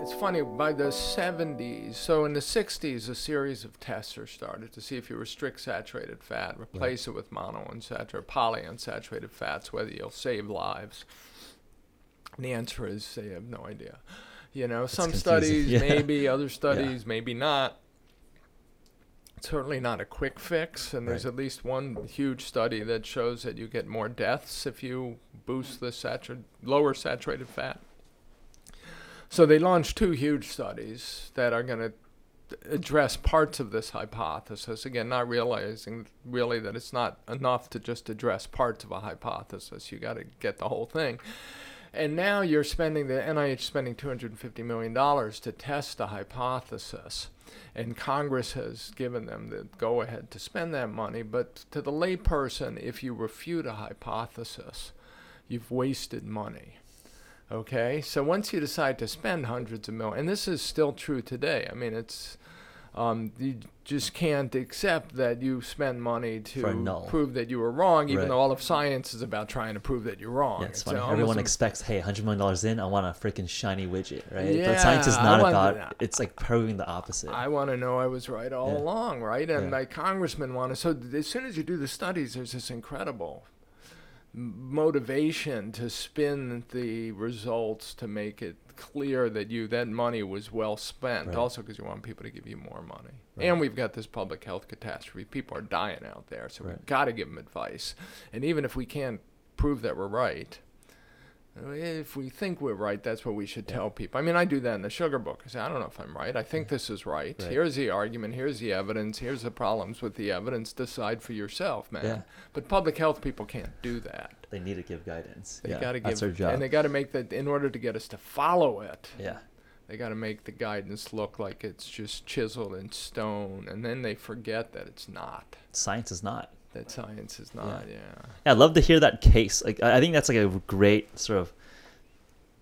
it's funny, by the 70s, so in the 60s, a series of tests are started to see if you restrict saturated fat, replace it with monounsaturated, polyunsaturated fats, whether you'll save lives. And the answer is they have no idea. You know, some confusing, studies, yeah. maybe, other studies, maybe not. It's Certainly not a quick fix, and there's at least one huge study that shows that you get more deaths if you boost the satur- lower saturated fat. So they launched two huge studies that are going to address parts of this hypothesis. Again, not realizing really that it's not enough to just address parts of a hypothesis. You got to get the whole thing. And now you're spending the NIH spending 250 million dollars to test a hypothesis. And Congress has given them the go ahead to spend that money, but to the layperson, if you refute a hypothesis, you've wasted money. Okay, so once you decide to spend hundreds of millions, and this is still true today. I mean, it's um, you just can't accept that you spend money to prove that you were wrong, even Right. though all of science is about trying to prove that you're wrong. Yeah, it's funny. Everyone a- expects, hey, hundred million dollars in, I want a freaking shiny widget, right? Yeah, but science is not want about. It's like proving the opposite. I want to know I was right all Yeah. along, right? And Yeah. my congressman want to. So as soon as you do the studies, there's this incredible motivation to spin the results to make it clear that you that money was well spent. Right. Also, because you want people to give you more money. Right. And we've got this public health catastrophe. People are dying out there, so Right. we've got to give them advice. And even if we can't prove that we're right. If we think we're right, that's what we should Yeah. tell people. I mean, I do that in the sugar book. I say, I don't know if I'm right. I think this is right. Right. Here's the argument. Here's the evidence. Here's the problems with the evidence. Decide for yourself, man. Yeah. But public health people can't do that. they need to give guidance. They yeah, got to that's their job. and they got to make that in order to get us to follow it. yeah, They got to make the guidance look like it's just chiseled in stone, and then they forget that it's not. science is not. That science is not. Yeah. Yeah, I'd love to hear that case. Like, I I think that's like a great sort of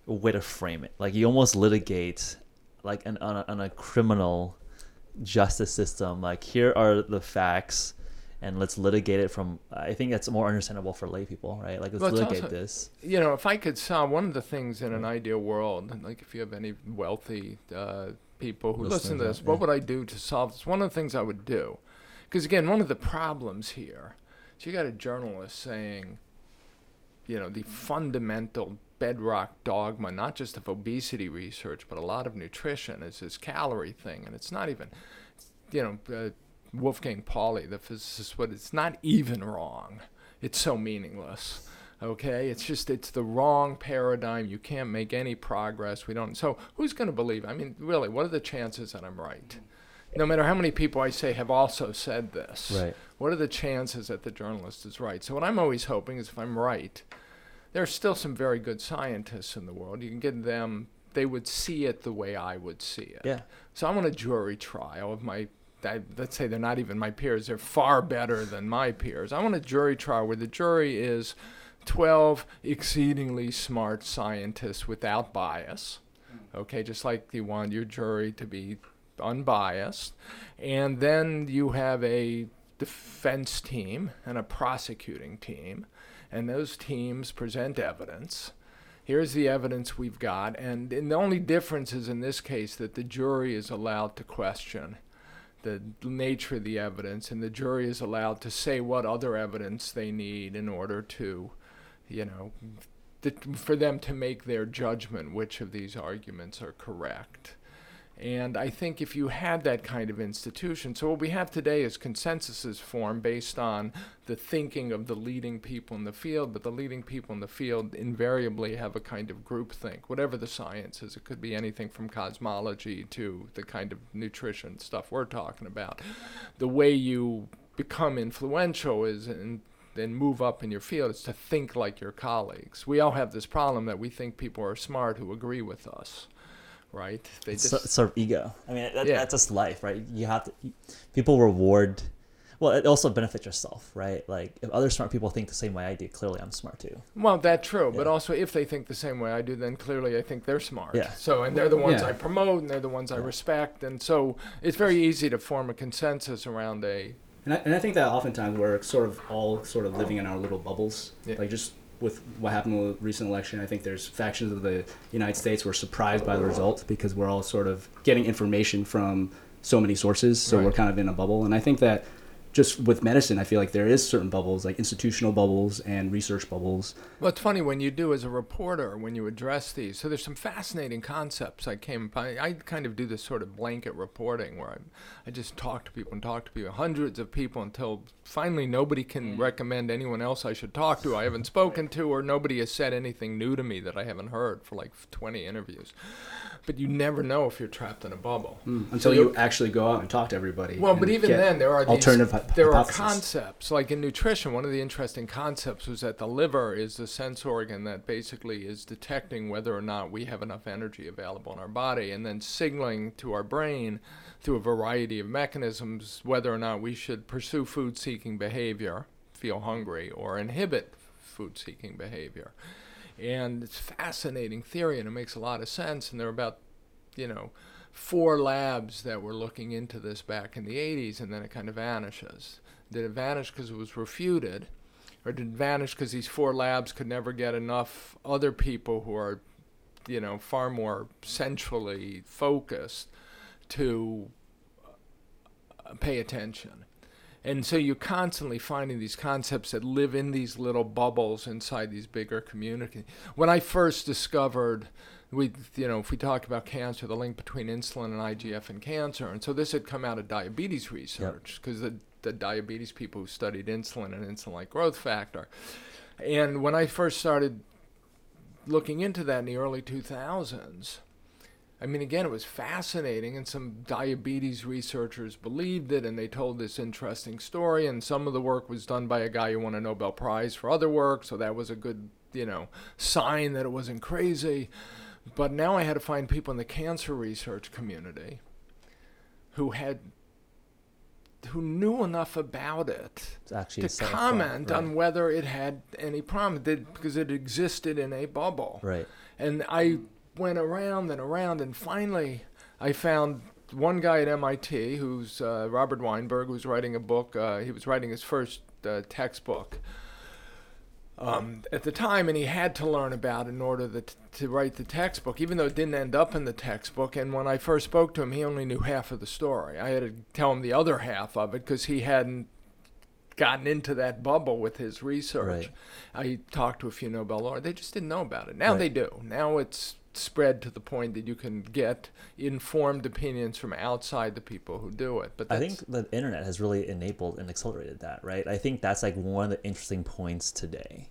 way to frame it. Like, you almost litigate, like, an, on, a, on a criminal justice system. Like, here are the facts, and let's litigate it from. I think that's more understandable for lay people, right? Like, let's Well, litigate also- this. you know, if I could solve one of the things in an ideal world, like if you have any wealthy uh, people who listen to this, yeah. what would I do to solve this? One of the things I would do, because again, one of the problems here is you got a journalist saying, you know, the fundamental bedrock dogma, not just of obesity research, but a lot of nutrition, is this calorie thing, and it's not even, you know. Uh, Wolfgang Pauli, the physicist, but it's not even wrong. It's so meaningless. Okay, it's just it's the wrong paradigm. You can't make any progress. We don't. So who's going to believe? I mean, really, what are the chances that I'm right? No matter how many people I say have also said this. Right. What are the chances that the journalist is right? So what I'm always hoping is if I'm right, there are still some very good scientists in the world. You can get them. They would see it the way I would see it. Yeah. So I want a jury trial of my. I, let's say they're not even my peers. They're far better than my peers. I want a jury trial where the jury is 12 exceedingly smart scientists without bias. Hmm. Okay, just like you want your jury to be unbiased. And then you have a defense team and a prosecuting team. And those teams present evidence. Here's the evidence we've got. And, and the only difference is in this case that the jury is allowed to question the nature of the evidence, and the jury is allowed to say what other evidence they need in order to, you know, for them to make their judgment which of these arguments are correct. And I think if you had that kind of institution, so what we have today is consensuses formed based on the thinking of the leading people in the field, but the leading people in the field invariably have a kind of groupthink, whatever the science is. It could be anything from cosmology to the kind of nutrition stuff we're talking about. The way you become influential is in and move up in your field is to think like your colleagues. We all have this problem that we think people are smart who agree with us, right? They It's so- sort of ego. I mean, that, Yeah. that's just life, right? You have to. People reward. Well, it also benefits yourself, right? Like if other smart people think the same way I do, clearly I'm smart too. Well, that's true, but also if they think the same way I do, then clearly I think they're smart. Yeah. So, and they're the ones Yeah. I promote, and they're the ones I respect, and so it's very easy to form a consensus around a. And I, and I think that oftentimes we're sort of all sort of living in our little bubbles. Yeah. Like just with what happened with the recent election. I think there's factions of the United States were surprised by the result because we're all sort of getting information from so many sources, so Right. we're kind of in a bubble. And I think that just with medicine, I feel like there is certain bubbles, like institutional bubbles and research bubbles. Well, it's funny when you do as a reporter when you address these. So there's some fascinating concepts I came by. I kind of do this sort of blanket reporting where I, I just talk to people and talk to people, hundreds of people, until finally nobody can mm. recommend anyone else I should talk to. I haven't spoken to, or nobody has said anything new to me that I haven't heard for like 20 interviews. But you never know if you're trapped in a bubble. Mm, until So you actually go out and talk to everybody. Well, but even then, there are alternative there are concepts like in nutrition. One of the interesting concepts was that the liver is the sense organ that basically is detecting whether or not we have enough energy available in our body, and then signaling to our brain through a variety of mechanisms whether or not we should pursue food-seeking behavior, feel hungry, or inhibit food-seeking behavior. And it's fascinating theory, and it makes a lot of sense. And there are about, you know, four labs that were looking into this back in the 80s, and then it kind of vanishes. Did it vanish because it was refuted, or did it vanish because these four labs could never get enough other people who are, you know, far more centrally focused to uh, pay attention? And so you're constantly finding these concepts that live in these little bubbles inside these bigger communities. When I first discovered, we, you know, if we talk about cancer, the link between insulin and IGF and cancer, and so this had come out of diabetes research because the, the diabetes people who studied insulin and insulin-like growth factor. And when I first started looking into that in the early 2000s, I mean, again, it was fascinating, and some diabetes researchers believed it, and they told this interesting story. And some of the work was done by a guy who won a Nobel Prize for other work, so that was a good, you know, sign that it wasn't crazy. But now I had to find people in the cancer research community who had who knew enough about it to comment on whether it had any problem did, because it existed in a bubble. Right. And I went around and around, and finally, I found one guy at MIT who's uh, Robert Weinberg, who's writing a book. Uh, he was writing his first uh, textbook um, at the time, and he had to learn about in order that, to write the textbook, even though it didn't end up in the textbook. And when I first spoke to him, he only knew half of the story. I had to tell him the other half of it because he hadn't gotten into that bubble with his research. I talked to a few Nobel laureates; they just didn't know about it. Now Right. they do. Now it's spread to the point that you can get informed opinions from outside the people who do it. But I think the internet has really enabled and accelerated that, right? I think that's like one of the interesting points today,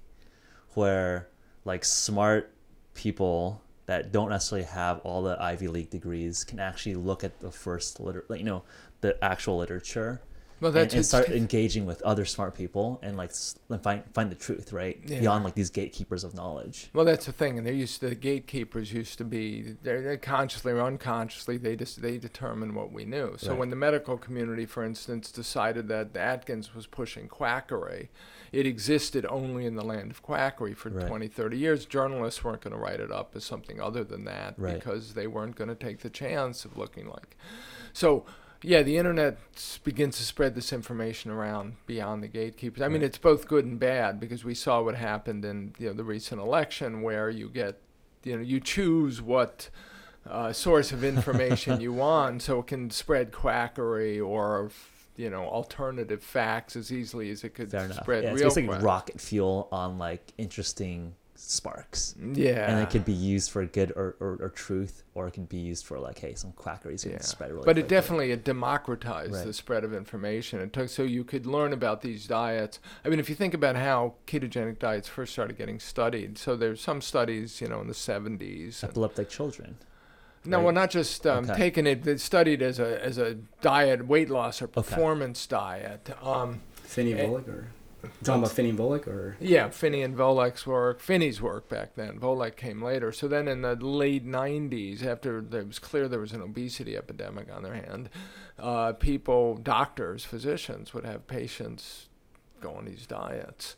where like smart people that don't necessarily have all the Ivy League degrees can actually look at the first liter, you know, the actual literature, well, and, and start engaging with other smart people and like and find find the truth, right? Yeah. Beyond like these gatekeepers of knowledge. Well, that's the thing, and they used to, the gatekeepers used to be they're, they're consciously or unconsciously they just they determine what we knew. So Right. when the medical community, for instance, decided that Atkins was pushing quackery, it existed only in the land of quackery for Right. 20, 30 years. Journalists weren't going to write it up as something other than that Right. because they weren't going to take the chance of looking like. So. Yeah, the internet begins to spread this information around beyond the gatekeepers. I mean, it's both good and bad because we saw what happened in you know the recent election where you get you know you choose what uh, source of information you want, so it can spread quackery or you know alternative facts as easily as it could spread Yeah, it's real basically quack. rocket fuel on like interesting sparks. Yeah, and it could be used for good or, or, or truth, or it can be used for like, hey, some quackery so it Yeah. spread really. but it definitely it democratized Right. the spread of information. It took so you could learn about these diets. I mean, if you think about how ketogenic diets first started getting studied, so there's some studies, you know, in the 70s. and- epileptic children. No, right? well, not just um, Okay. taking it. They studied as a as a diet, weight loss or performance diet. Um, Phinney Eh, Volek, or talking about Phinney and Volek, or yeah, Phinney and Volek's work. Phinney's work back then. Volek came later. So then, in the late '90s, after it was clear there was an obesity epidemic on their hand, uh, people, doctors, physicians, would have patients go on these diets,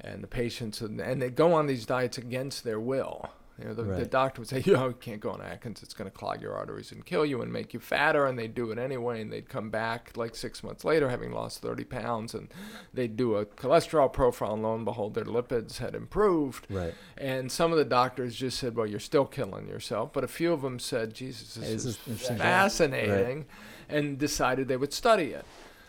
and the patients and, and they go on these diets against their will. You know, the, the doctor would say, you know, you can't go on Atkins. It's going to clog your arteries and kill you and make you fatter. And they'd do it anyway. And they'd come back like six months later having lost 30 pounds. And they'd do a cholesterol profile. And lo and behold, their lipids had improved. Right. And some of the doctors just said, well, you're still killing yourself. But a few of them said, Jesus, this, Hey, this is, is interesting. fascinating. And decided they would study it.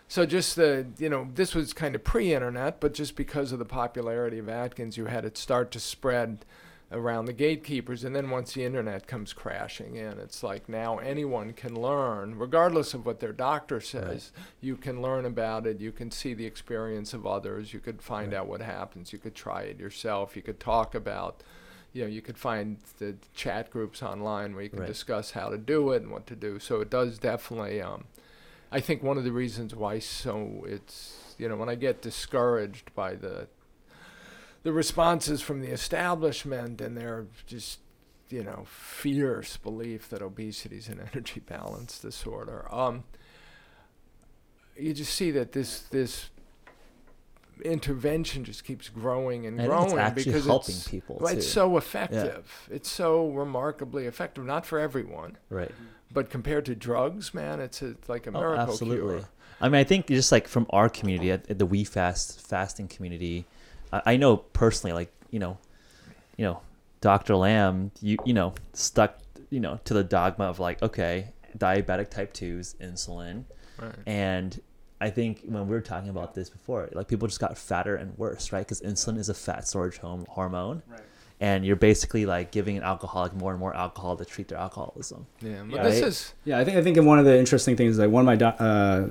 So just the, you know, this was kind of pre-internet, but just because of the popularity of Atkins, you had it start to spread around the gatekeepers. And then once the internet comes crashing in, it's like now anyone can learn, regardless of what their doctor says. You can learn about it. You can see the experience of others. You could find Right. out what happens. You could try it yourself. You could talk about, you know, you could find the chat groups online where you can Right. discuss how to do it and what to do. So it does definitely. Um, I think one of the reasons why so it's you know when I get discouraged by the the responses from the establishment and their just you know fierce belief that obesity is an energy balance disorder, um, you just see that this this intervention just keeps growing and think growing it's actually because helping it's, people well, it's so effective. It's so remarkably effective. Not for everyone. right. But compared to drugs, man, it's, a, like a Oh, miracle absolutely. cure. I mean, I think just like from our community, the We Fast fasting community, I, I know personally, like you know, you know, Dr. Lamb, you you know, stuck you know to the dogma of like, okay, diabetic type twos, insulin, Right. and I think when we were talking about this before, like people just got fatter and worse, right? Because insulin is a fat storage home hormone, Right. And you're basically like giving an alcoholic more and more alcohol to treat their alcoholism. Yeah, but Yeah, this I- is Yeah, I think I think one of the interesting things is like one of my do- uh,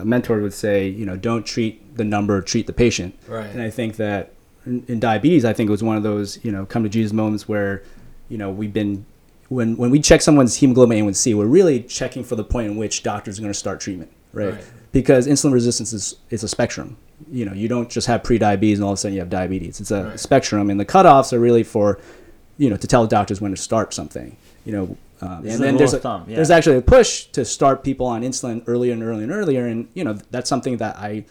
uh, mentor would say, you know, don't treat the number, treat the patient. right. And I think that in, in diabetes, I think it was one of those, you know, come to Jesus moments where, you know, we've been when when we check someone's hemoglobin A1C, we're really checking for the point in which doctors are going to start treatment, right? Right. Because insulin resistance is is a spectrum. You know, you don't just have pre-diabetes and all of a sudden you have diabetes. It's a Right. spectrum, and the cutoffs are really for, you know, to tell doctors when to start something. You know, um, and then there's a, thumb, yeah. there's actually a push to start people on insulin earlier and earlier and earlier, and you know that's something that I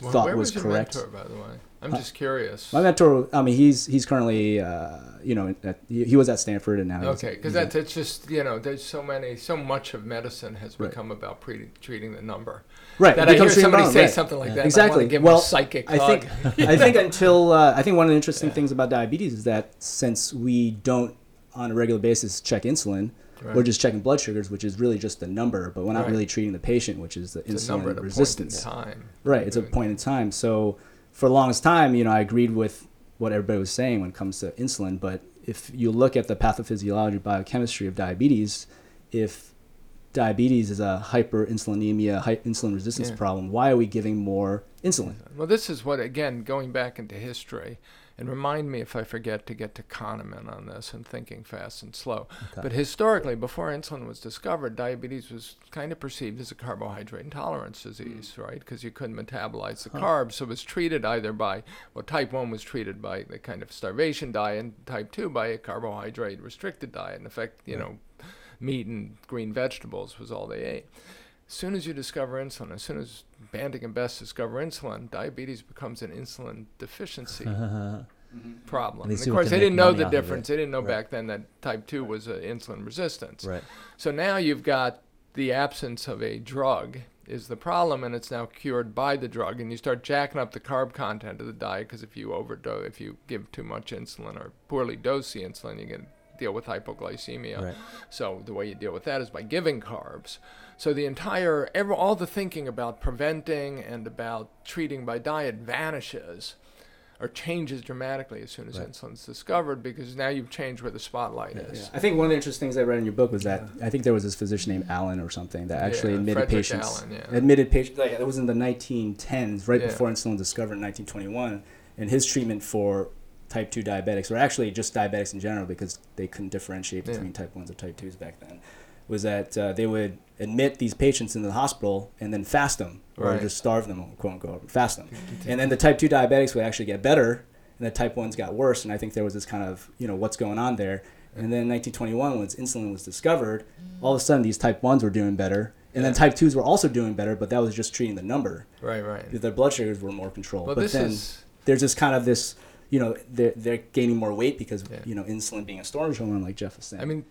Well, thought was was, correct. mentor, by the way? I'm Uh, just curious. My mentor, I mean, he's he's currently, uh, you know, at, he, he was at Stanford and now. Okay, because that's it's just you know there's so many so much of medicine has Right. become about pre- treating the number. Right. That I hear somebody say right. something like Yeah. that. Exactly. give Well, a psychic I hug. think I think until uh, I think one of the interesting Yeah. things about diabetes is that since we don't on a regular basis check insulin, we're just checking blood sugars, which is really just the number, but we're not Right. really treating the patient, which is the it's a number at insulin a resistance. point in time. Right, it's a point in time. So for the longest time, you know, I agreed with what everybody was saying when it comes to insulin. But if you look at the pathophysiology, biochemistry of diabetes, if diabetes is a hyperinsulinemia, high insulin resistance Yeah. problem, why are we giving more insulin? Well, this is what again going back into history, and remind me if I forget to get to Kahneman on this and thinking fast and slow. Okay. But historically, before insulin was discovered, diabetes was kind of perceived as a carbohydrate intolerance disease, hmm. right? Because you couldn't metabolize the Huh. carbs, so it was treated either by well, type one was treated by the kind of starvation diet, and type two by a carbohydrate restricted diet. In effect, you Right. know, meat and green vegetables was all they ate. As soon as you discover insulin, as soon as Banting and Best discover insulin, diabetes becomes an insulin deficiency problem. And And of course, they didn't know the off of it. difference. They didn't know Right. back then that type 2 was uh, insulin resistance. right. So now you've got the absence of a drug is the problem, and it's now cured by the drug. And you start jacking up the carb content of the diet because if you overdose, if you give too much insulin or poorly dose the insulin, you can deal with hypoglycemia. Right. So the way you deal with that is by giving carbs. So the entire, every, all the thinking about preventing and about treating by diet vanishes or changes dramatically as soon as Right. insulin's discovered because now you've changed where the spotlight Yeah. is. I think one of the interesting things I read in your book was that I think there was this physician named Allen or something that actually Yeah, admitted Frederick patients. Allen, yeah. Admitted patients. Like, it was in the 1910s, right Yeah. before insulin was discovered in 1921, and his treatment for type 2 diabetics, or actually just diabetics in general, because they couldn't differentiate Yeah. between type 1s or type 2s back then, was that uh, they would admit these patients into the hospital and then fast them, or Right. just starve them, quote unquote, fast them. And then the type 2 diabetics would actually get better, and the type 1s got worse. And I think there was this kind of, you know, what's going on there. And then in 1921, when insulin was discovered, all of a sudden these type 1s were doing better. And then type 2s were also doing better, but that was just treating the number. Right, right. Their blood sugars were more controlled. But this then is there's this kind of this, you know they're they're gaining more weight because Yeah. you know insulin being a storage hormone, like Jeff was saying. I mean,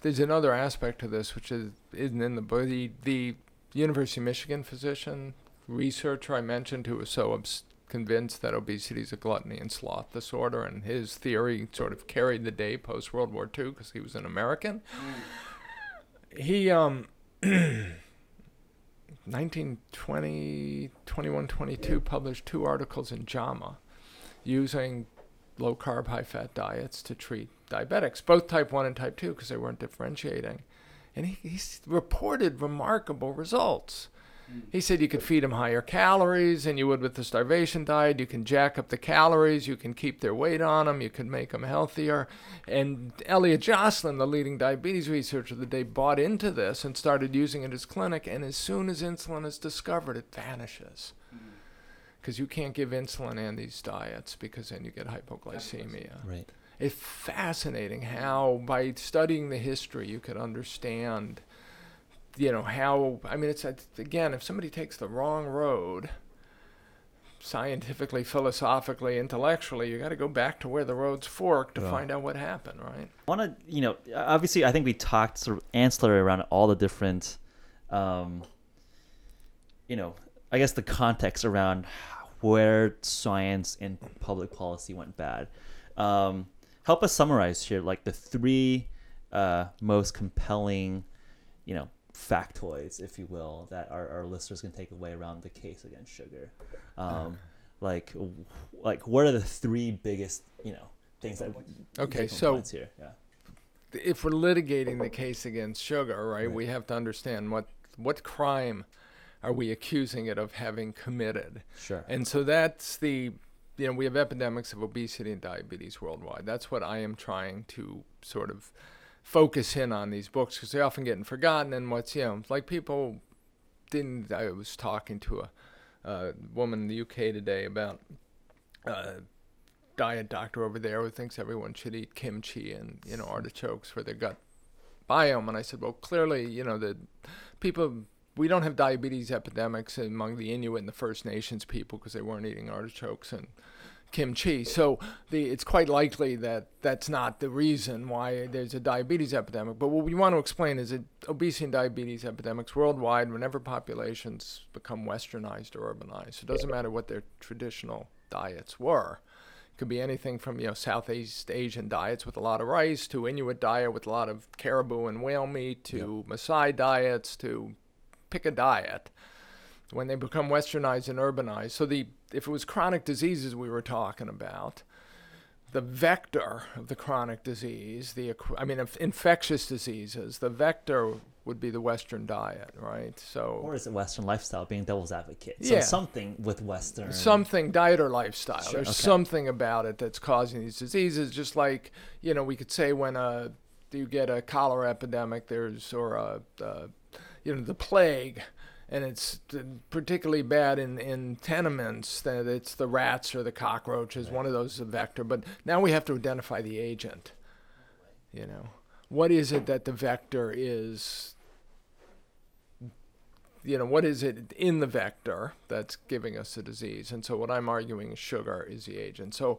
there's another aspect to this which is isn't in the book. The, the University of Michigan physician researcher I mentioned who was so obs- convinced that obesity is a gluttony and sloth disorder, and his theory sort of carried the day post World War II because he was an American. He um. 1920, 21, 22 published two articles in JAMA using low carb, high fat diets to treat diabetics, both type 1 and type 2, because they weren't differentiating. And he, he's reported remarkable results. Hmm. He said you could feed them higher calories than you would with the starvation diet. You can jack up the calories. You can keep their weight on them. You can make them healthier. And Elliott Joslin, the leading diabetes researcher of the day, bought into this and started using it in his clinic. And as soon as insulin is discovered, it vanishes. Because you can't give insulin and these diets because then you get hypoglycemia. Right. It's fascinating how, by studying the history, you could understand, you know, how. I mean, it's it's- again, if somebody takes the wrong road, scientifically, philosophically, intellectually, you got to go back to where the roads fork to Yeah. find out what happened, right? I want to, you know, obviously, I think we talked sort of ancillary around all the different, um, you know, I guess the context around where science and public policy went bad. Um, help us summarize here, like the three uh, most compelling, you know, factoids, if you will, that our, our listeners can take away around the case against sugar. Um, like, like what are the three biggest, you know, things that Okay, so here? Yeah. if we're litigating the case against sugar, right, Right. we have to understand what what crime are we accusing it of having committed. Sure. And so that's the, you know, we have epidemics of obesity and diabetes worldwide. That's what I am trying to sort of focus in on these books because they often get forgotten. And what's, you know, like people didn't, I was talking to a, a woman in the UK today about a diet doctor over there who thinks everyone should eat kimchi and, you know, artichokes for their gut biome. And I said, well, clearly, you know, the people we don't have diabetes epidemics among the Inuit and the First Nations people because they weren't eating artichokes and kimchi. So the, it's quite likely that that's not the reason why there's a diabetes epidemic. But what we want to explain is that obesity and diabetes epidemics worldwide, whenever populations become westernized or urbanized, it doesn't matter what their traditional diets were. It could be anything from you know Southeast Asian diets with a lot of rice to Inuit diet with a lot of caribou and whale meat to Maasai diets to pick a diet when they become westernized and urbanized. So the if it was chronic diseases we were talking about, the vector of the chronic disease, the I mean infectious diseases, the vector would be the Western diet, right? So Or is it Western lifestyle being devil's advocate? Yeah. Something with Western. something diet or lifestyle. Sure, There's okay. something about it that's causing these diseases. Just like you know, we could say when a you get a cholera epidemic, there's or a, uh you know the plague, and it's particularly bad in in tenements. That it's the rats or the cockroaches. One of those is a vector. But now we have to identify the agent. You know, what is it that the vector is you know, what is it in the vector that's giving us the disease? And so what I'm arguing is sugar is the agent. So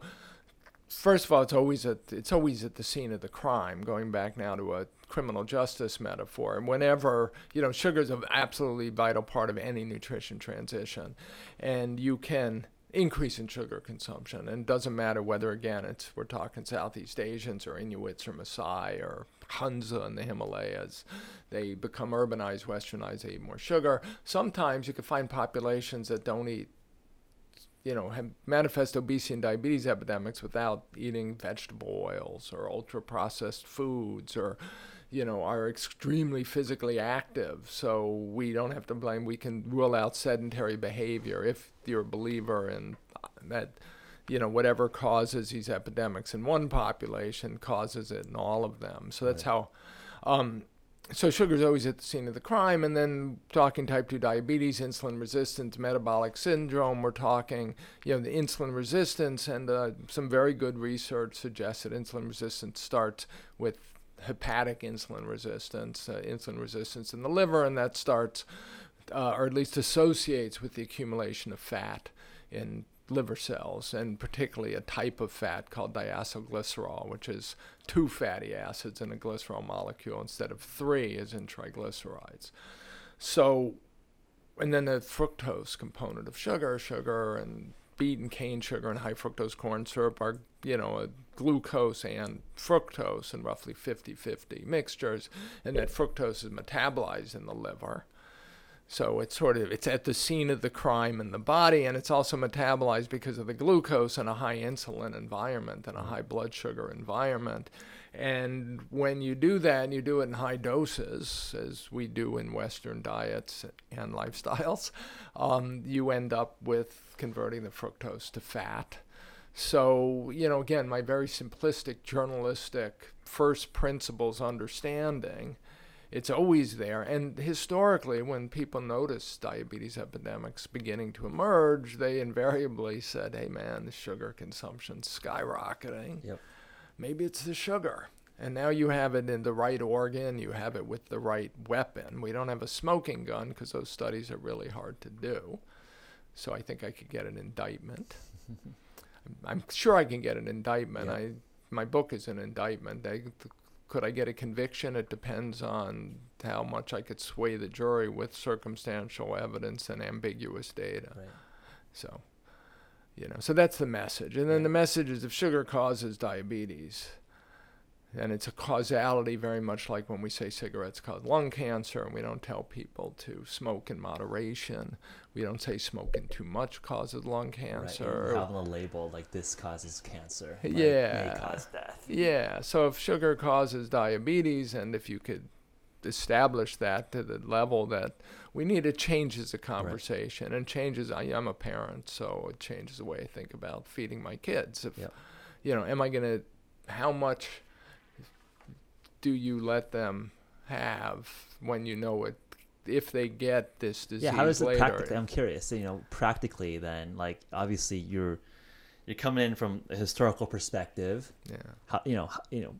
first of all, it's always at it's always at the scene of the crime. Going back now to a criminal justice metaphor, and whenever you know, sugar is an absolutely vital part of any nutrition transition, and you can increase in sugar consumption, and it doesn't matter whether again it's we're talking Southeast Asians or Inuits or Maasai or Hunza in the Himalayas. They become urbanized, westernized, they eat more sugar. Sometimes you can find populations that don't eat you know, have manifest obesity and diabetes epidemics without eating vegetable oils or ultra processed foods or, you know, are extremely physically active. So we don't have to blame. We can rule out sedentary behavior if you're a believer in that, you know, whatever causes these epidemics in one population causes it in all of them. So that's how. Um, so sugar is always at the scene of the crime and then talking type 2 diabetes insulin resistance metabolic syndrome we're talking you know the insulin resistance and uh, some very good research suggests that insulin resistance starts with hepatic insulin resistance uh, insulin resistance in the liver and that starts uh, or at least associates with the accumulation of fat in liver cells, and particularly a type of fat called diacylglycerol, which is two fatty acids in a glycerol molecule instead of three, as in triglycerides. So, and then the fructose component of sugar, sugar and beet and cane sugar and high fructose corn syrup are, you know, glucose and fructose in roughly 50 50 mixtures, and that fructose is metabolized in the liver. So it's sort of it's at the scene of the crime in the body, and it's also metabolized because of the glucose in a high insulin environment and a high blood sugar environment. And when you do that, and you do it in high doses, as we do in Western diets and lifestyles, um, you end up with converting the fructose to fat. So, you know, again, my very simplistic journalistic first principles understanding it's always there. And historically, when people noticed diabetes epidemics beginning to emerge, they invariably said, hey, man, the sugar consumption's skyrocketing. Yep. Maybe it's the sugar. And now you have it in the right organ, you have it with the right weapon. We don't have a smoking gun because those studies are really hard to do. So I think I could get an indictment. I'm sure I can get an indictment. I my book is an indictment. I, could I get a conviction? It depends on how much I could sway the jury with circumstantial evidence and ambiguous data. Right. So, you know, so that's the message. And then Right. the message is if sugar causes diabetes, and it's a causality very much like when we say cigarettes cause lung cancer, and we don't tell people to smoke in moderation. We don't say smoking too much causes lung Right. cancer. And having a label like this causes cancer. like, Yeah. May cause death. Yeah. So if sugar causes diabetes, and if you could establish that to the level that we need, it changes the conversation and changes. I, I'm a parent, so it changes the way I think about feeding my kids. If Yep. you know, am I gonna? How much do you let them have when you know it? If they get this disease Yeah, how does it practically? I'm curious. You know, practically, then, like, obviously, you're you're coming in from a historical perspective. yeah. How, you know, how- you know,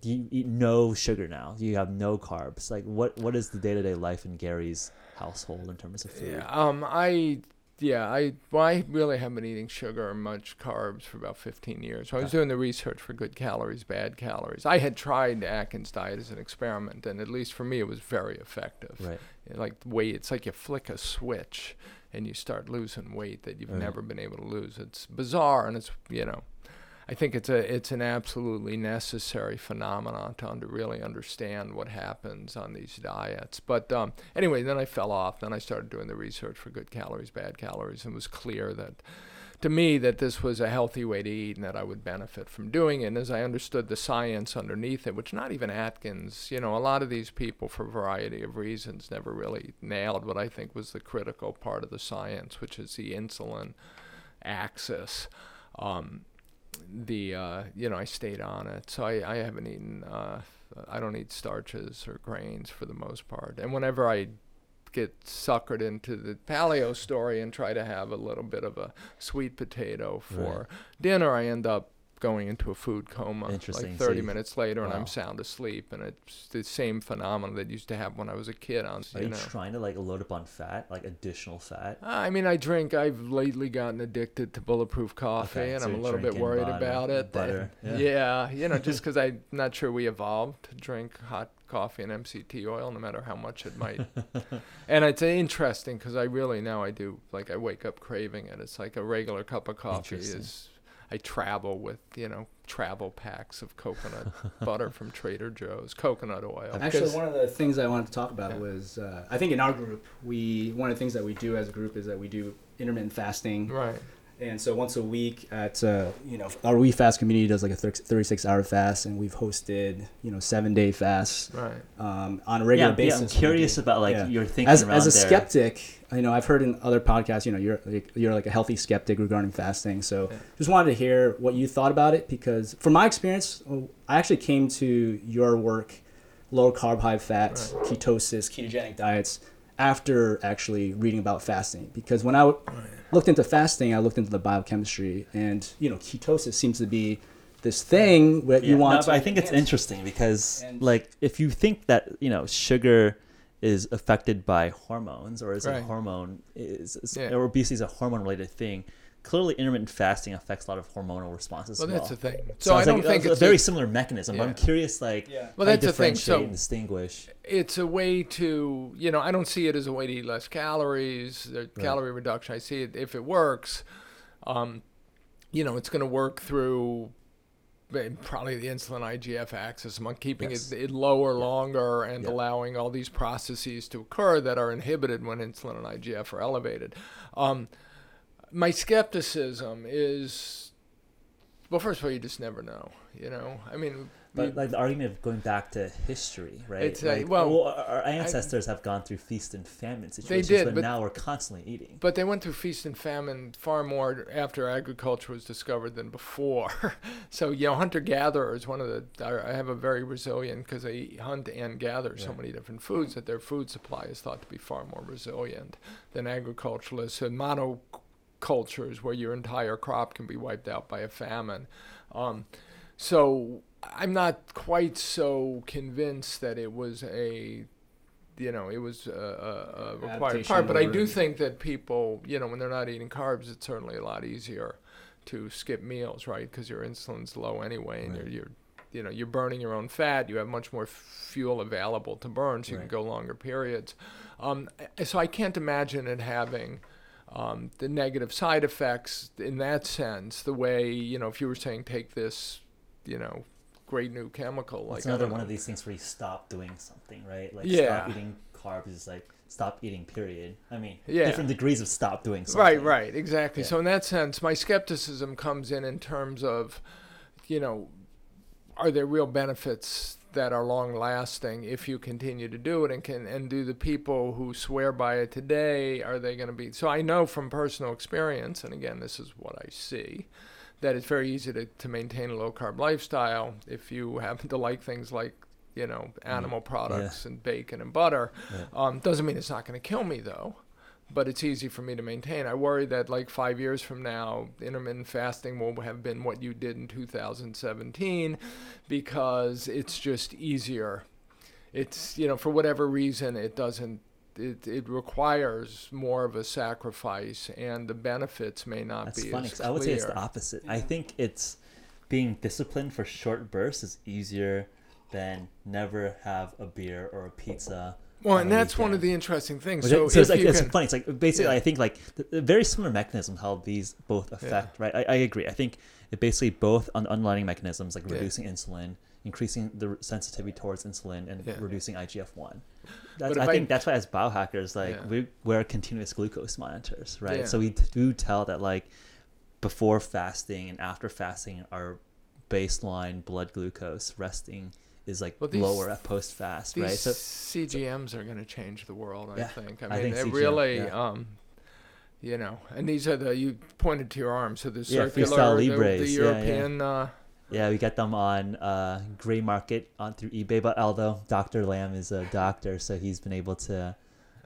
do you eat no sugar now? Do you have no carbs? Like, what what is the day to day life in Gary's household in terms of food? Yeah, um, I yeah, I well, I really haven't been eating sugar or much carbs for about 15 years. So I was doing the research for good calories, bad calories. I had tried Atkins diet as an experiment, and at least for me, it was very effective. Right. Like weight, it's like you flick a switch and you start losing weight that you've Right. never been able to lose. It's bizarre, and it's you know. I think it's a it's an absolutely necessary phenomenon to under, really understand what happens on these diets. But um, anyway, then I fell off. Then I started doing the research for good calories, bad calories, and it was clear that to me that this was a healthy way to eat and that I would benefit from doing it. And as I understood the science underneath it, which not even Atkins, you know, a lot of these people for a variety of reasons never really nailed what I think was the critical part of the science, which is the insulin axis. Um, the uh, you know I stayed on it, so I, I haven't eaten. Uh, I don't eat starches or grains for the most part, and whenever I get suckered into the paleo story and try to have a little bit of a sweet potato for dinner, I end up going into a food coma like 30 you- minutes later and. I'm sound asleep and it's the same phenomenon that used to happen when I was a kid on Are you know trying to like load up on fat, like additional fat? Ah, I mean, I drink. I've lately gotten addicted to bulletproof coffee, Okay, and so I'm a little bit worried butter- about it. butter, yeah. yeah, you know, just because I'm not sure we evolved to drink hot coffee and MCT oil, no matter how much it might. and it's interesting because I really now I do like I wake up craving it. It's like a regular cup of coffee is. I travel with you know travel packs of coconut butter from Trader Joe's, coconut oil. Actually, one of the things I wanted to talk about Yeah. was uh, I think in our group, we one of the things that we do as a group is that we do intermittent fasting. right. And so once a week at, uh, you know, our We Fast community does like a 36 hour fast, and we've hosted, you know, seven day fasts Right. um, on a regular yeah, yeah, basis. I'm curious about like Yeah. your thinking as, around as a there. skeptic, you know, I've heard in other podcasts, you know, you're like, you're like a healthy skeptic regarding fasting. So Yeah. just wanted to hear what you thought about it because from my experience, oh, I actually came to your work, low carb, high fat, Right. ketosis, ketogenic diets after actually reading about fasting. Because when I w- oh, looked into fasting, I looked into the biochemistry and, you know, ketosis seems to be this thing that Yeah, you want no, to I think it's interesting because, And- like, if you think that you know sugar is affected by hormones, or is a hormone is, is Yeah. or obesity is a hormone related thing, clearly intermittent fasting affects a lot of hormonal responses. Well, that's well. the thing. So, So I don't like think a, it's a very a- similar mechanism. But I'm curious, like, Yeah. Well, that's the thing. differentiate So and distinguish. it's a way to you know I don't see it as a way to eat less calories, the calorie reduction. I see it if it works, um, you know, it's going to work through eh, probably the insulin IGF axis among keeping Yes. it, it lower longer and Yeah. allowing all these processes to occur that are inhibited when insulin and IGF are elevated. Um, my skepticism is well first of all you just never know you know i mean But like the argument of going back to history, right? It's, uh, like, well, our our ancestors have gone through feast and famine situations, they did, but, but- now we're constantly eating. But they went through feast and famine far more after agriculture was discovered than before. so you know, hunter gatherers. One of the I I have a very resilient because they hunt and gather so many different foods that their food supply is thought to be far more resilient than agriculturalists and monocultures where your entire crop can be wiped out by a famine. Um, so I'm not quite so convinced that it was a you know, it was a, a, a required Adaptation part. But I do think that people, you know, when they're not eating carbs, it's certainly a lot easier to skip meals, right? Because your insulin's low anyway, and Right. you're, you're, you know, you're burning your own fat. You have much more fuel available to burn, so you Right. can go longer periods. Um, so I can't imagine it having. Um, the negative side effects in that sense, the way you know, if you were saying take this, you know, great new chemical, like it's another one know, of these things where you stop doing something, right? Like Yeah. stop eating carbs is like stop eating. Period. I mean, Yeah. different degrees of stop doing something. Right, right, exactly. Yeah. So in that sense, my skepticism comes in in terms of, you know, are there real benefits that are long lasting if you continue to do it and can and do the people who swear by it today are they going to be so I know from personal experience and again this is what I see that it's very easy to, to maintain a low carb lifestyle if you happen to like things like you know animal products and bacon and butter. Yeah. um, doesn't mean it's not going to kill me though but it's easy for me to maintain. I worry that like five years from now, intermittent fasting will have been what you did in 2017 because it's just easier. It's, you know, for whatever reason, it doesn't, it, it requires more of a sacrifice and the benefits may not That's be funny. as 'cause I would say it's the opposite. I think it's being disciplined for short bursts is easier than never have a beer or a pizza. Well, and that's one of the interesting things. Which So, so it's like it's can, funny. It's like basically, Yeah. I think like the, very similar mechanism how these both affect. Right. I, I agree. I think it basically both on underlying mechanisms like Yeah. reducing insulin, increasing the sensitivity towards insulin, and Yeah. reducing IGF one. That's, I I- think that's why as biohackers, like Yeah. we wear continuous glucose monitors, right? Yeah. So we do tell that like before fasting and after fasting, our baseline blood glucose resting is like Well, these- lower at post fast, right? So CGMs are going to change the world. I Yeah, think. I I mean, think they CGM, really, yeah. um, you know, and these are the you pointed to your arm, so the Yeah, circular, the, the yeah, yeah. European. Uh, Yeah, we get them on uh, gray market on through eBay. But although Dr. Lamb is a doctor, so he's been able to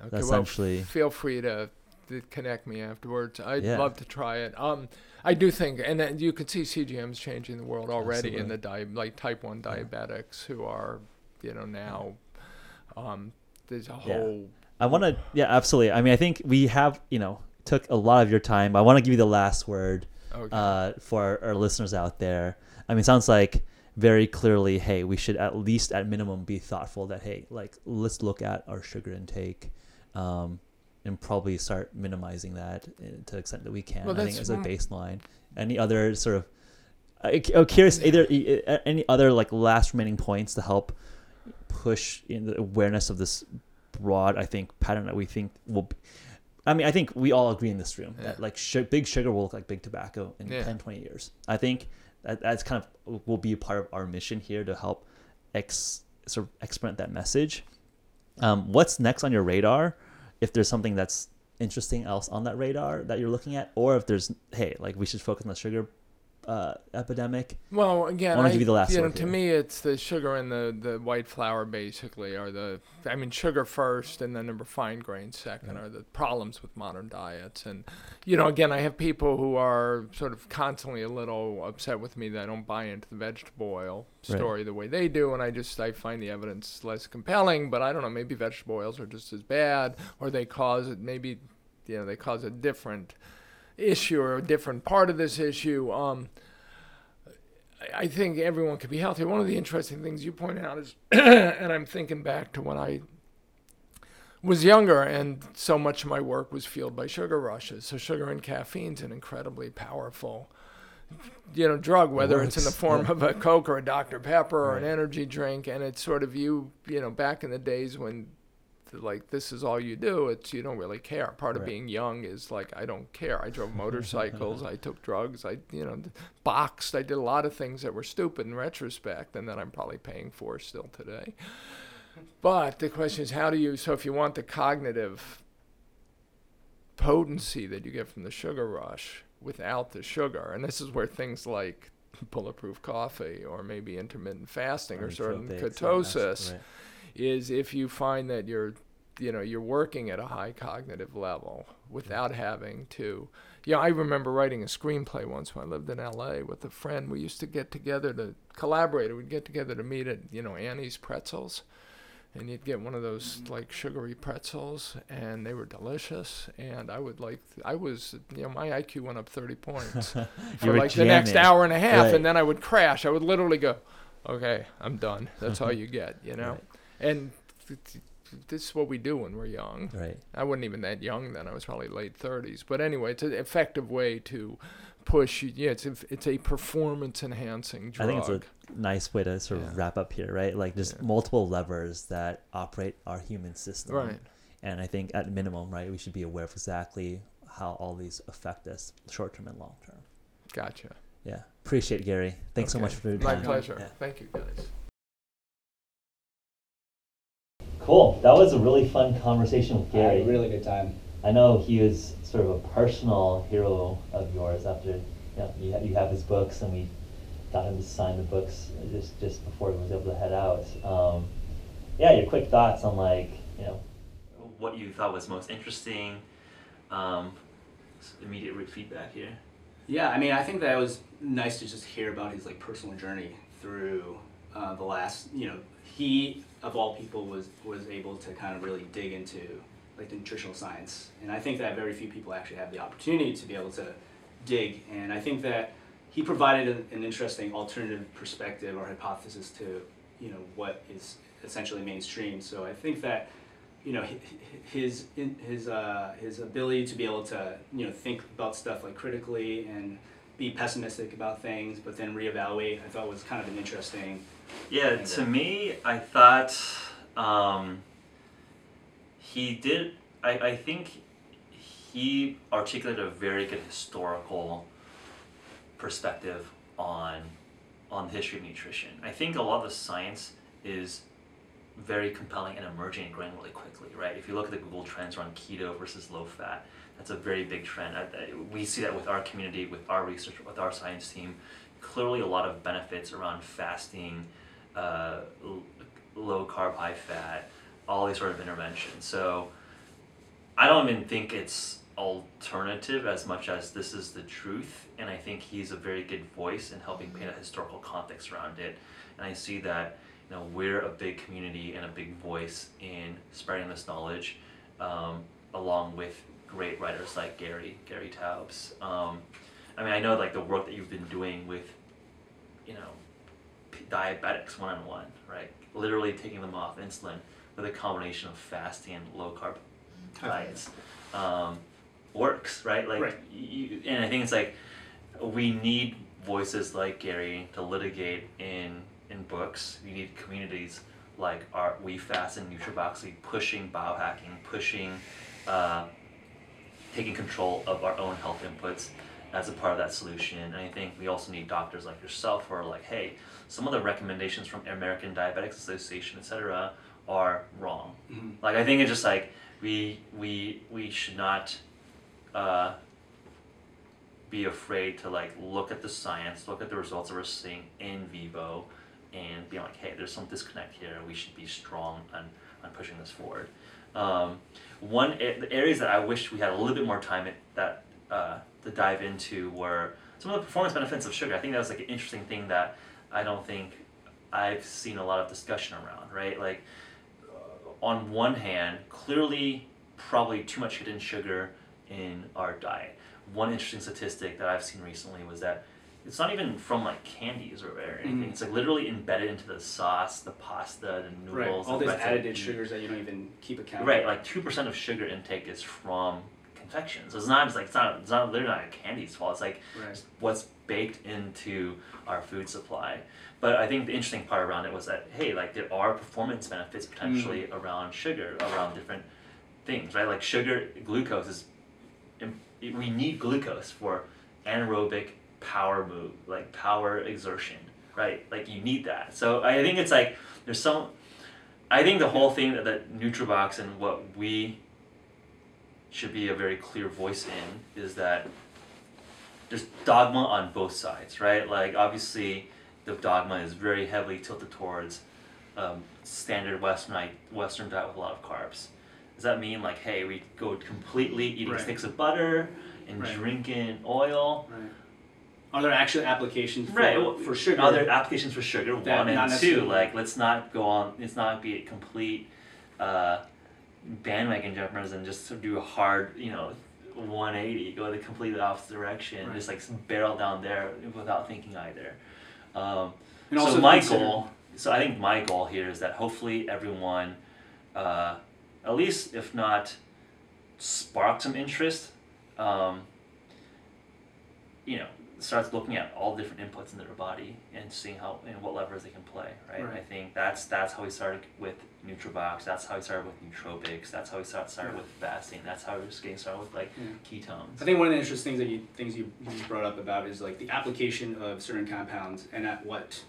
okay, well, essentially. feel free to, to connect me afterwards. I'd Yeah. love to try it. Um, I do think, and then you can see CGMs changing the world already in the di- like type one Yeah. diabetics who are, you know, now. Um, there's a Yeah. whole. I want to, yeah, absolutely. I mean, I think we have, you know, took a lot of your time. I want to give you the last word Okay. uh, for our, our listeners out there. I mean, it sounds like very clearly, hey, we should at least at minimum be thoughtful that, hey, like let's look at our sugar intake. Um, and probably start minimizing that uh, to the extent that we can. Well, I think as a baseline. Any other sort of, I'm curious, either any other like last remaining points to help push in the awareness of this broad, I think, pattern that we think will. Be, I mean, I think we all agree in this room Yeah. that like su- big sugar will look like big tobacco in Yeah. 10, 20 years. I think that that's kind of will be a part of our mission here to help ex sort of experiment that message. Um, what's next on your radar? If there's something that's interesting else on that radar that you're looking at, or if there's hey, like we should focus on the sugar uh, epidemic. Well, again, I, give you the last know, word to me, it's the sugar and the, the white flour basically are the. I mean, sugar first, and then the refined grains second Right. are the problems with modern diets. And you know, again, I have people who are sort of constantly a little upset with me that I don't buy into the vegetable oil Right. story the way they do, and I just I find the evidence less compelling. But I don't know, maybe vegetable oils are just as bad, or they cause it maybe, you know, they cause a different issue or a different part of this issue. Um, I- think everyone could be healthy. One of the interesting things you pointed out is, and I'm thinking back to when I was younger, and so much of my work was fueled by sugar rushes. So sugar and caffeine's an incredibly powerful, you know, drug. Whether it's in the form of a Coke or a Dr Pepper or an energy drink, and it's sort of you, you know, back in the days when, like, this is all you do. It's you don't really care. Part of being young is like I don't care. I drove motorcycles. I took drugs. I you know boxed. I did a lot of things that were stupid in retrospect, and that I'm probably paying for still today. But the question is, how do you? So if you want the cognitive potency that you get from the sugar rush without the sugar, and this is where things like bulletproof coffee or maybe intermittent fasting or certain Nootropics, ketosis right. Is if you find that you're you know you're working at a high cognitive level without having to yeah i remember writing a screenplay once when i lived in la with a friend. We used to get together to collaborate. We'd get together to meet at you know annie's pretzels. And you'd get one of those like sugary pretzels and they were delicious. And i would like i was you know my iq went up 30 points You for like the next hour and a half. Right. and then i would crash. I would literally go okay i'm done. That's all you get you know? Right. And th- th- this is what we do when we're young. Right. I wasn't even that young then. I was probably late 30s. But anyway, it's an effective way to push. Yeah, it's a, it's a performance enhancing I think it's a nice way to sort of Yeah. wrap up here, right? Like just Yeah. multiple levers that operate our human system. right. And I think at minimum, right, we should be aware of exactly how all these affect us short term and long term. Gotcha. Yeah. Appreciate it, Gary. Thanks so much for your My time. pleasure. Yeah. Thank you, guys. Cool. That was a really fun conversation with Yeah, Gary. really good time. I know he is sort of a personal hero of yours after you, know, you, ha- you have his books and we got him to sign the books just, just before he was able to head out. Um, yeah, your quick thoughts on like, you know, what you thought was most interesting, um, immediate re- feedback here. Yeah, I mean, I think that it was nice to just hear about his like personal journey through uh, the last. You know, he of all people was was able to kind of really dig into like the nutritional science, and I think that very few people actually have the opportunity to be able to dig. And I think that he provided an, an interesting alternative perspective or hypothesis to you know what is essentially mainstream. So I think that you know hi- hi- his his uh, his ability to be able to you know think about stuff like critically and be pessimistic about things, but then reevaluate. I thought was kind of an interesting. Yeah, thing to me, I thought um, he did. I, I think he articulated a very good historical perspective on on the history of nutrition. I think a lot of the science is very compelling and emerging and growing really quickly, right? If you look at the Google trends around keto versus low fat, that's a very big trend. I, I, we see that with our community, with our research, with our science team. Clearly, a lot of benefits around fasting, uh, low carb, high fat, all these sort of interventions. So, I don't even think it's alternative as much as this is the truth, and I think he's a very good voice in helping paint a historical context around it. And I see that you know we're a big community and a big voice in spreading this knowledge, um, along with great writers like Gary Gary Taubes. Um, I mean, I know like the work that you've been doing with, you know, diabetics one on one, right? Literally taking them off insulin with a combination of fasting and low carb diets um, works, right? Like, Right. You, and I think it's like we need voices like Gary to litigate in in books. We need communities like our We Fast and Nutriboxy pushing biohacking, pushing uh, taking control of our own health inputs as a part of that solution. And I think we also need doctors like yourself who are like, hey, some of the recommendations from American Diabetics Association, et cetera, are wrong. Mhm. Like I think it's just like we we we should not uh, be afraid to like look at the science, look at the results that we're seeing in vivo, and be like, hey, there's some disconnect here. We should be strong on on pushing this forward. Um, one the areas that I wish we had a little bit more time at, that uh, to dive into were some of the performance benefits of sugar. I think that was like an interesting thing that I don't think I've seen a lot of discussion around. Right, like uh, on one hand, clearly probably too much hidden sugar in our diet. one interesting statistic that I've seen recently was that it's not even from like candies or, anything. Mhm. It's like literally embedded into the sauce, the pasta, the noodles, Right. All the these added eat. sugars that you don't even keep account. Right, like two percent of sugar intake is from confections. It's not just like it's not it's not literally not a candy's fault. It's like Right. what's baked into our food supply. But I think the interesting part around it was that hey, like there are performance benefits potentially around sugar, around different things, right? Like sugar, glucose is, we need glucose for anaerobic power move, like power exertion, right? Like you need that. So I think it's like there's some. I think the whole thing that, that Nootrobox and what we should be a very clear voice in is that there's dogma on both sides, right? Like obviously, the dogma is very heavily tilted towards um, standard Western diet, Western diet with a lot of carbs. Does that mean like, hey, we go completely eating Right. sticks of butter and Right. drinking oil? Right. Are there actual applications for, Right. well, for sugar? Other applications for sugar, one and two. Like, let's not go on. Let's not be a complete uh, bandwagon jumpers and just do a hard, you know, 180, go the completely opposite direction, Right. just like barrel down there without thinking either. Um, so my consider- goal, so I think my goal here is that hopefully everyone, uh, at least if not spark some interest, um, you know, starts looking at all the different inputs in their body and seeing how and what levers they can play. Right. Right. I think that's that's how we started with Nootrobox. That's how we started with nootropics. That's how we start, started with fasting. That's how we're just getting started with like Yeah. ketones. I think one of the interesting things that you things you, you brought up about is like the application of certain compounds and at what,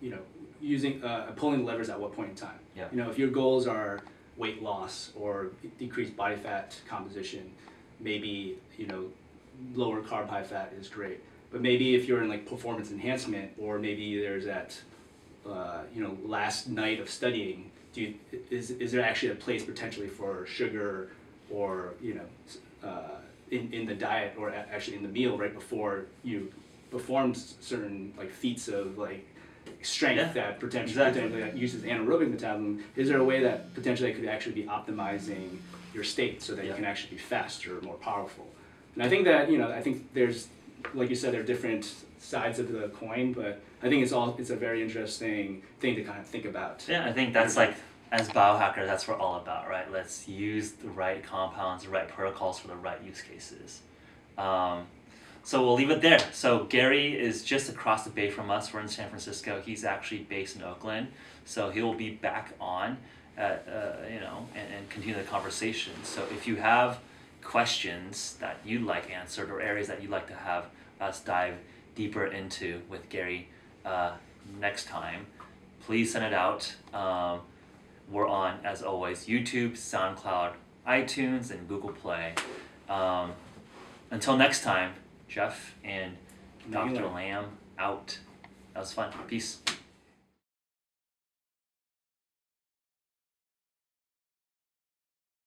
you know, using uh, pulling levers at what point in time. Yeah. You know, if your goals are weight loss or decreased body fat composition, maybe you know, lower carb high fat is great. But maybe if you're in like performance enhancement or maybe there's that, uh, you know, last night of studying, do you, is is there actually a place potentially for sugar or you know uh, in, in the diet or actually in the meal right before you perform certain like feats of like strength Yeah, that potentially, exactly. potentially that uses anaerobic metabolism? Is there a way that potentially I could actually be optimizing your state so that you can actually be faster or more powerful? And i think that you know i think there's like you said there are different sides of the coin but i think it's all it's a very interesting thing to kind of think about Yeah, I think that's like as biohackers, that's what we're all about, right? Let's use the right compounds, the right protocols for the right use cases. Um, so we'll leave it there. So Gary is just across the bay from us. We're in San Francisco. He's actually based in Oakland, so he will be back on, at, uh, you know, and, and continue the conversation. So if you have questions that you'd like answered or areas that you'd like to have us dive deeper into with Gary uh, next time, please send it out. Um, we're on, as always, YouTube, SoundCloud, iTunes, and Google Play. Um, until next time, Jeff and Dr. Lamb out. That was fun. Peace.